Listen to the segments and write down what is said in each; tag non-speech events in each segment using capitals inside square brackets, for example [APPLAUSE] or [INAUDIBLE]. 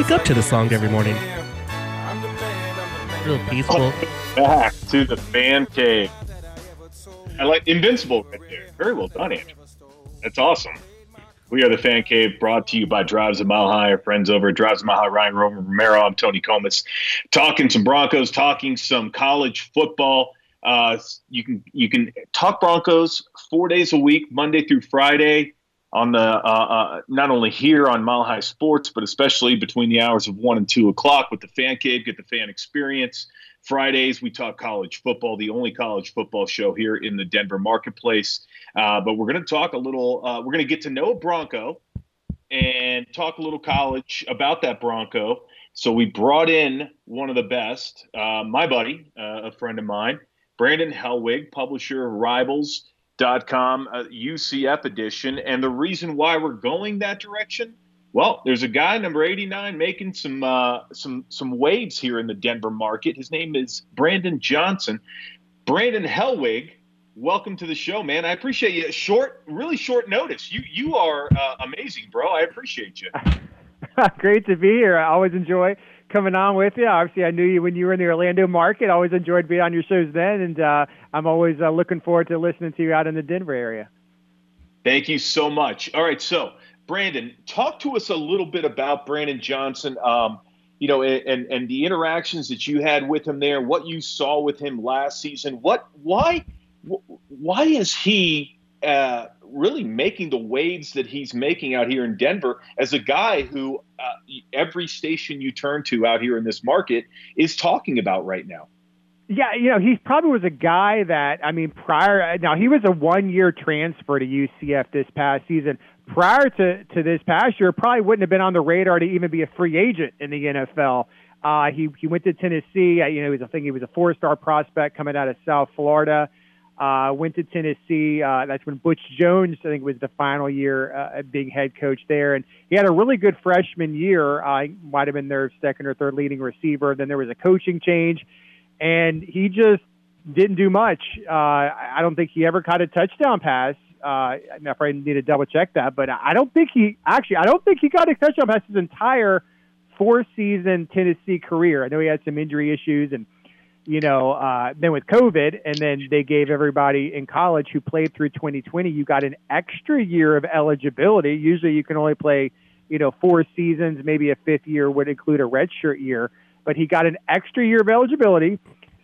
wake up to the song every morning. I'm the man, I'm the man. Real peaceful. Back to the fan cave. I like Invincible right there. Very well done, Andrew. That's awesome. We are the Fan Cave, brought to you by Drives a Mile High. Our friends over at Drives a Mile High, Ryan Roman Romero. I'm Tony Comas, talking some Broncos, talking some college football. Uh, you can you can talk Broncos four days a week, Monday through Friday, on the uh, uh, not only here on Mile High Sports, but especially between the hours of one and two o'clock with the Fan Cave. Get the fan experience. Fridays we talk college football, the only college football show here in the Denver marketplace. Uh, but we're going to talk a little. Uh, we're going to get to know Bronco and talk a little college about that Bronco. So we brought in one of the best, uh, my buddy, uh, a friend of mine, Brandon Helwig, publisher of Rivals.com, uh, UCF edition. And the reason why we're going that direction, well, there's a guy number 89 making some uh, some some waves here in the Denver market. His name is Brandon Johnson. Brandon Helwig, welcome to the show, man. I appreciate you. Short, really short notice. You you are uh, amazing, bro. I appreciate you. [LAUGHS] [LAUGHS] Great to be here. I always enjoy coming on with you. Obviously, I knew you when you were in the Orlando market. Always enjoyed being on your shows then, and uh, I'm always uh, looking forward to listening to you out in the Denver area. Thank you so much. All right, so Brandon, talk to us a little bit about Brandon Johnson. Um, you know, and and the interactions that you had with him there, what you saw with him last season. What, why, why is he uh, really making the waves that he's making out here in Denver as a guy who uh, every station you turn to out here in this market is talking about right now? Yeah, you know, he probably was a guy that I mean, prior now he was a one-year transfer to UCF this past season. Prior to to this past year, probably wouldn't have been on the radar to even be a free agent in the NFL. Uh, he he went to Tennessee. Uh, you know, he was I think he was a four-star prospect coming out of South Florida. Uh, went to Tennessee. Uh, that's when Butch Jones, I think, was the final year uh, being head coach there, and he had a really good freshman year. Uh, might have been their second or third leading receiver. Then there was a coaching change and he just didn't do much. Uh, I don't think he ever caught a touchdown pass. Uh, I'm afraid I need to double check that, but I don't think he actually. I don't think he got a touchdown pass his entire four season Tennessee career. I know he had some injury issues and you know, uh, then with COVID, and then they gave everybody in college who played through 2020, you got an extra year of eligibility. Usually, you can only play, you know, four seasons. Maybe a fifth year would include a redshirt year but he got an extra year of eligibility.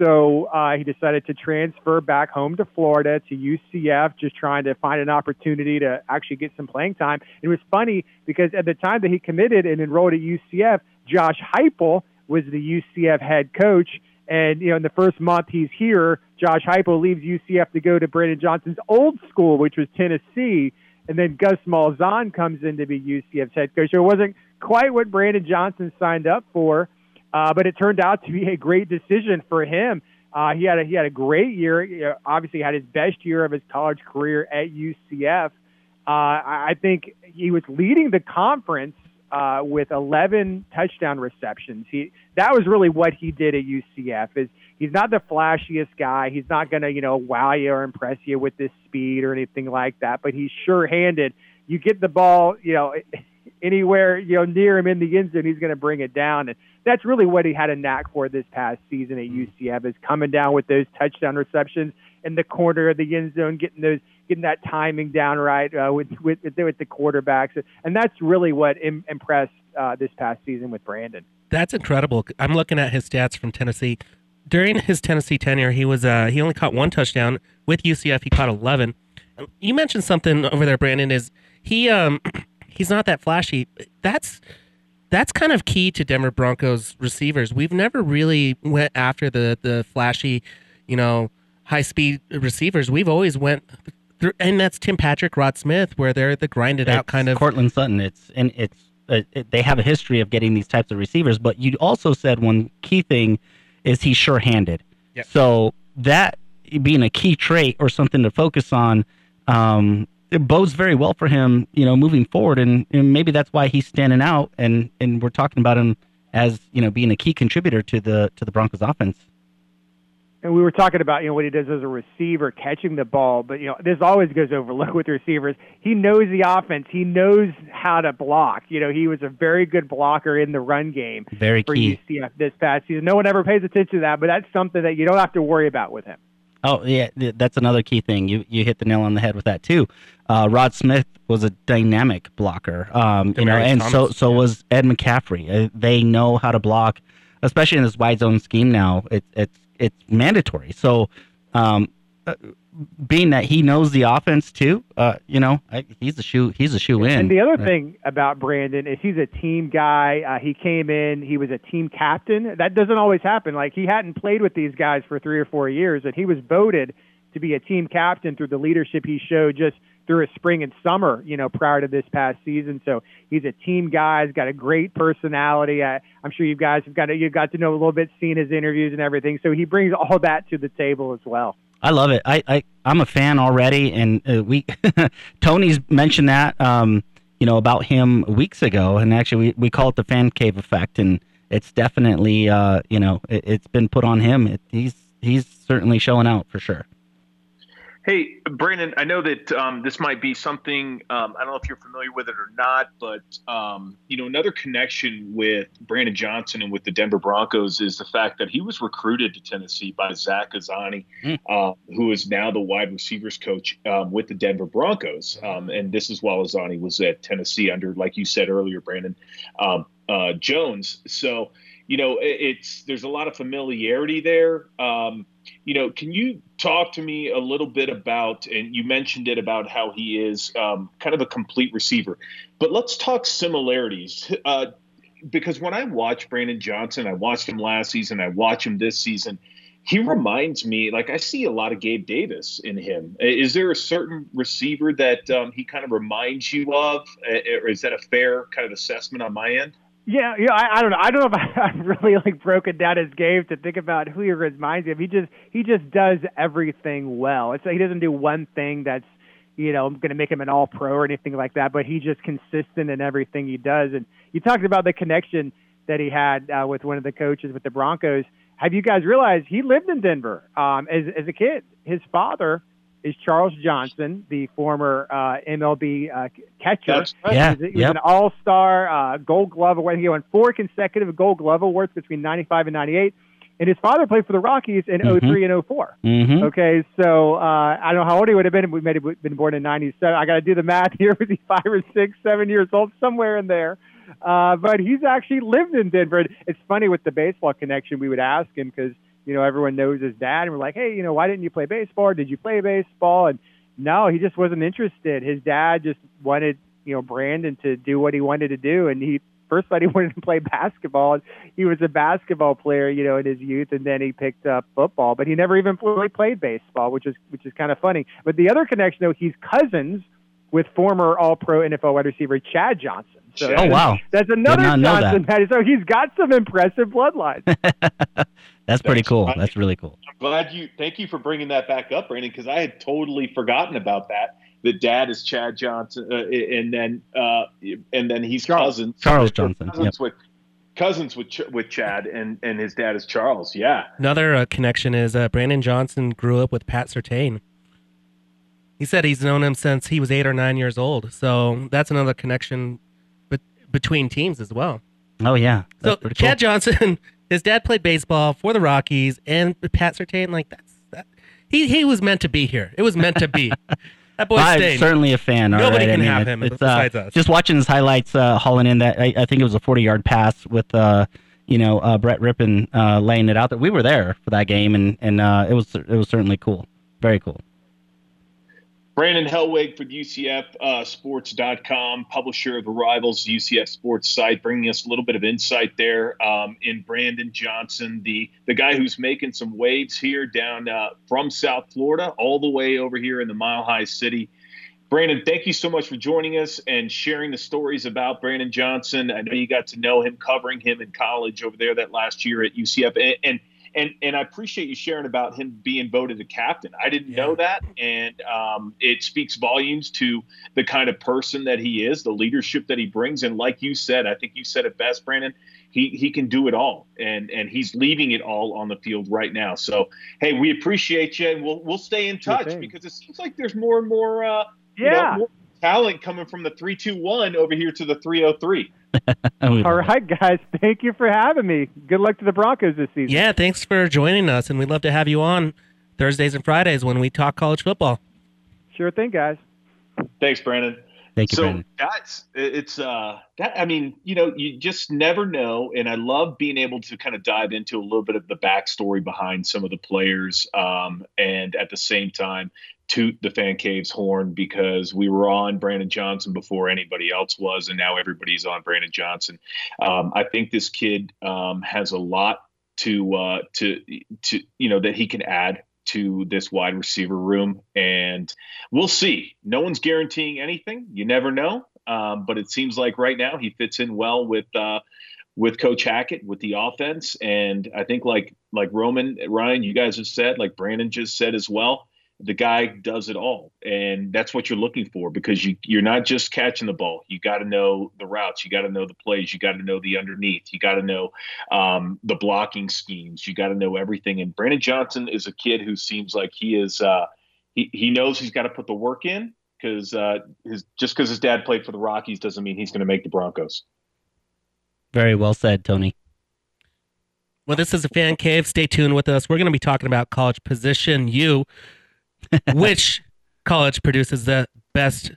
So uh, he decided to transfer back home to Florida to UCF, just trying to find an opportunity to actually get some playing time. It was funny because at the time that he committed and enrolled at UCF, Josh Heupel was the UCF head coach. And you know, in the first month he's here, Josh Heupel leaves UCF to go to Brandon Johnson's old school, which was Tennessee. And then Gus Malzahn comes in to be UCF's head coach. So it wasn't quite what Brandon Johnson signed up for. Uh, but it turned out to be a great decision for him. Uh, he had a, he had a great year. He obviously, had his best year of his college career at UCF. Uh, I think he was leading the conference uh, with 11 touchdown receptions. He that was really what he did at UCF. Is he's not the flashiest guy. He's not going to you know wow you or impress you with this speed or anything like that. But he's sure-handed. You get the ball, you know, [LAUGHS] anywhere you know near him in the end zone, he's going to bring it down. And that's really what he had a knack for this past season at UCF is coming down with those touchdown receptions in the corner of the end zone, getting those getting that timing down right uh, with, with with the quarterbacks, and that's really what Im- impressed uh, this past season with Brandon. That's incredible. I'm looking at his stats from Tennessee. During his Tennessee tenure, he was uh, he only caught one touchdown. With UCF, he caught 11. You mentioned something over there, Brandon. Is he um [CLEARS THROAT] he's not that flashy. That's that's kind of key to Denver Broncos receivers. We've never really went after the the flashy, you know, high speed receivers. We've always went and that's Tim Patrick, Rod Smith, where they're the grinded it's out kind of Courtland Sutton. It's and it's uh, it, they have a history of getting these types of receivers. But you also said one key thing is he's sure handed. Yep. So that being a key trait or something to focus on. Um, it bodes very well for him, you know, moving forward, and, and maybe that's why he's standing out, and and we're talking about him as you know being a key contributor to the to the Broncos offense. And we were talking about you know what he does as a receiver, catching the ball, but you know this always goes overlooked with receivers. He knows the offense. He knows how to block. You know, he was a very good blocker in the run game Very for key. UCF this past season. No one ever pays attention to that, but that's something that you don't have to worry about with him. Oh yeah, that's another key thing. You you hit the nail on the head with that too. Uh, Rod Smith was a dynamic blocker, um, you know, and so Thomas, so yeah. was Ed McCaffrey. Uh, they know how to block, especially in this wide zone scheme now. It's it's it's mandatory. So, um, uh, being that he knows the offense too, uh, you know, I, he's a shoe he's a shoe in. And the other Uh, thing about Brandon is he's a team guy. Uh, he came in, he was a team captain. That doesn't always happen. Like he hadn't played with these guys for three or four years, and he was voted to be a team captain through the leadership he showed just through his spring and summer, you know, prior to this past season. So he's a team guy. He's got a great personality. I, I'm sure you guys have got to, you got to know a little bit, seen his interviews and everything. So he brings all that to the table as well. I love it. I, I I'm a fan already, and uh, we [LAUGHS] Tony's mentioned that um, you know about him weeks ago, and actually we, we call it the fan cave effect, and it's definitely uh, you know it, it's been put on him. It, he's he's certainly showing out for sure. Hey, Brandon, I know that um, this might be something, um, I don't know if you're familiar with it or not, but, um, you know, another connection with Brandon Johnson and with the Denver Broncos is the fact that he was recruited to Tennessee by Zach Azzanni, Mm. uh, who is now the wide receivers coach um, with the Denver Broncos. Um, and this is while Azzanni was at Tennessee under, like you said earlier, Brandon, um, uh, Jones. So, you know, it's there's a lot of familiarity there. Um, you know, can you talk to me a little bit about, and you mentioned it about how he is um, kind of a complete receiver, but let's talk similarities. Uh, because when I watch Brandon Johnson, I watched him last season, I watch him this season. He reminds me, like I see a lot of Gabe Davis in him. Is there a certain receiver that um, he kind of reminds you of, Uh, or is that a fair kind of assessment on my end? Yeah, yeah, I, I don't know. I don't know if [LAUGHS] I've really like broken down his game to think about who he reminds me of. He just he just does everything well. It's like he doesn't do one thing that's you know going to make him an all pro or anything like that. But he's just consistent in everything he does. And you talked about the connection that he had uh, with one of the coaches with the Broncos. Have you guys realized he lived in Denver um, as as a kid? His father is Charles Johnson, the former uh, MLB uh, catcher. That's right. Yeah, He was, he was yep. an all-star, uh, Gold Glove award. He won four consecutive Gold Glove awards between '95 and '98. And his father played for the Rockies in Mhm. '03 and '04. Mm-hmm. Okay, so uh, I don't know how old he would have been. We may have been born in '97. I got to do the math here. Was he five or six, seven years old, somewhere in there? Uh, but he's actually lived in Denver. It's funny with the baseball connection. We would ask him because you know everyone knows his dad, and we're like, hey, you know, why didn't you play baseball? Or did you play baseball? And no, he just wasn't interested. His dad just wanted you know Brandon to do what he wanted to do, and he first thought he [LAUGHS] wanted to play basketball. He was a basketball player, you know, in his youth, and then he picked up football. But he never even really played baseball, which is which is kind of funny. But the other connection, though, he's cousins with former All-Pro NFL wide receiver Chad Johnson. So Oh wow, that's another Johnson. That is, so he's got some impressive bloodlines. [LAUGHS] that's pretty That's cool. right. That's really cool. I'm glad you. Thank you for bringing that back up, Brandon, because I had totally forgotten about that. The dad is Chad Johnson, uh, and then uh, and then he's Charles. cousins Charles [LAUGHS] Johnson, cousins yep. with cousins with Ch- with Chad, and and his dad is Charles. Yeah, Another uh, connection is uh, Brandon Johnson grew up with Pat Surtain. He said he's known him since he was eight or nine years old. So that's another connection bet between teams as well. Oh yeah, So that's pretty Chad cool. Johnson, his dad played baseball for the Rockies, and Pat Surtain, like that's that. He he was meant to be here. It was meant to be. [LAUGHS] that boy I'm stayed. certainly a fan. Nobody right? I can mean, have him It's, uh, besides us. Just watching his highlights, uh, hauling in that I, I think it was a 40 yard pass with, uh, you know, uh, Brett Rypien uh, laying it out there. We were there for that game, and and uh, it was it was certainly cool. Very cool. Brandon Helwig for UCF uh, Sports.com, publisher of the Rivals UCF Sports site, bringing us a little bit of insight there um, in Brandon Johnson, the the guy who's making some waves here down uh, from South Florida all the way over here in the Mile High City. Brandon, thank you so much for joining us and sharing the stories about Brandon Johnson. I know you got to know him, covering him in college over there that last year at UCF, and and, and and I appreciate you sharing about him being voted a captain. I didn't know that, and um, it speaks volumes to the kind of person that he is, the leadership that he brings, and like you said, I think you said it best, Brandon. He he can do it all, and and he's leaving it all on the field right now. So hey, we appreciate you, and we'll we'll stay in touch because it seems like there's more and more. Uh, you know, Yeah. more talent coming from the three two one over here to the three oh three. [LAUGHS] We All love it. right, guys. Thank you for having me. Good luck to the Broncos this season. Yeah, thanks for joining us, and we'd love to have you on Thursdays and Fridays when we talk college football. Sure thing, guys. Thanks, Brandon. Thank you, so Brandon. that's it's uh that I mean you know you just never know and I love being able to kind of dive into a little bit of the backstory behind some of the players um and at the same time toot the fan caves horn because we were on Brandon Johnson before anybody else was and now everybody's on Brandon Johnson um I think this kid um has a lot to uh to to you know that he can add to this wide receiver room and we'll see. No one's guaranteeing anything. You never know. Um, but it seems like right now he fits in well with uh, with Coach Hackett with the offense, and I think like like Roman Ryan, you guys have said, like Brandon just said as well. The guy does it all, and that's what you're looking for because you you're not just catching the ball. You got to know the routes. You got to know the plays. You got to know the underneath. You got to know um, the blocking schemes. You got to know everything. And Brandon Johnson is a kid who seems like he is. Uh, he, he knows he's got to put the work in because uh, his just because his dad played for the Rockies doesn't mean he's going to make the Broncos. Very well said, Tony. Well, this is a fan cave. Stay tuned with us. We're going to be talking about college position U, [LAUGHS] which college produces the best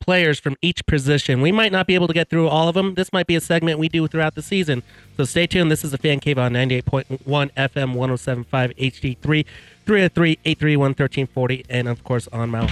players from each position. We might not be able to get through all of them. This might be a segment we do throughout the season. So stay tuned. This is the fan cave on 98.1 FM 1075 HD3 303 831 1340 and of course on Mile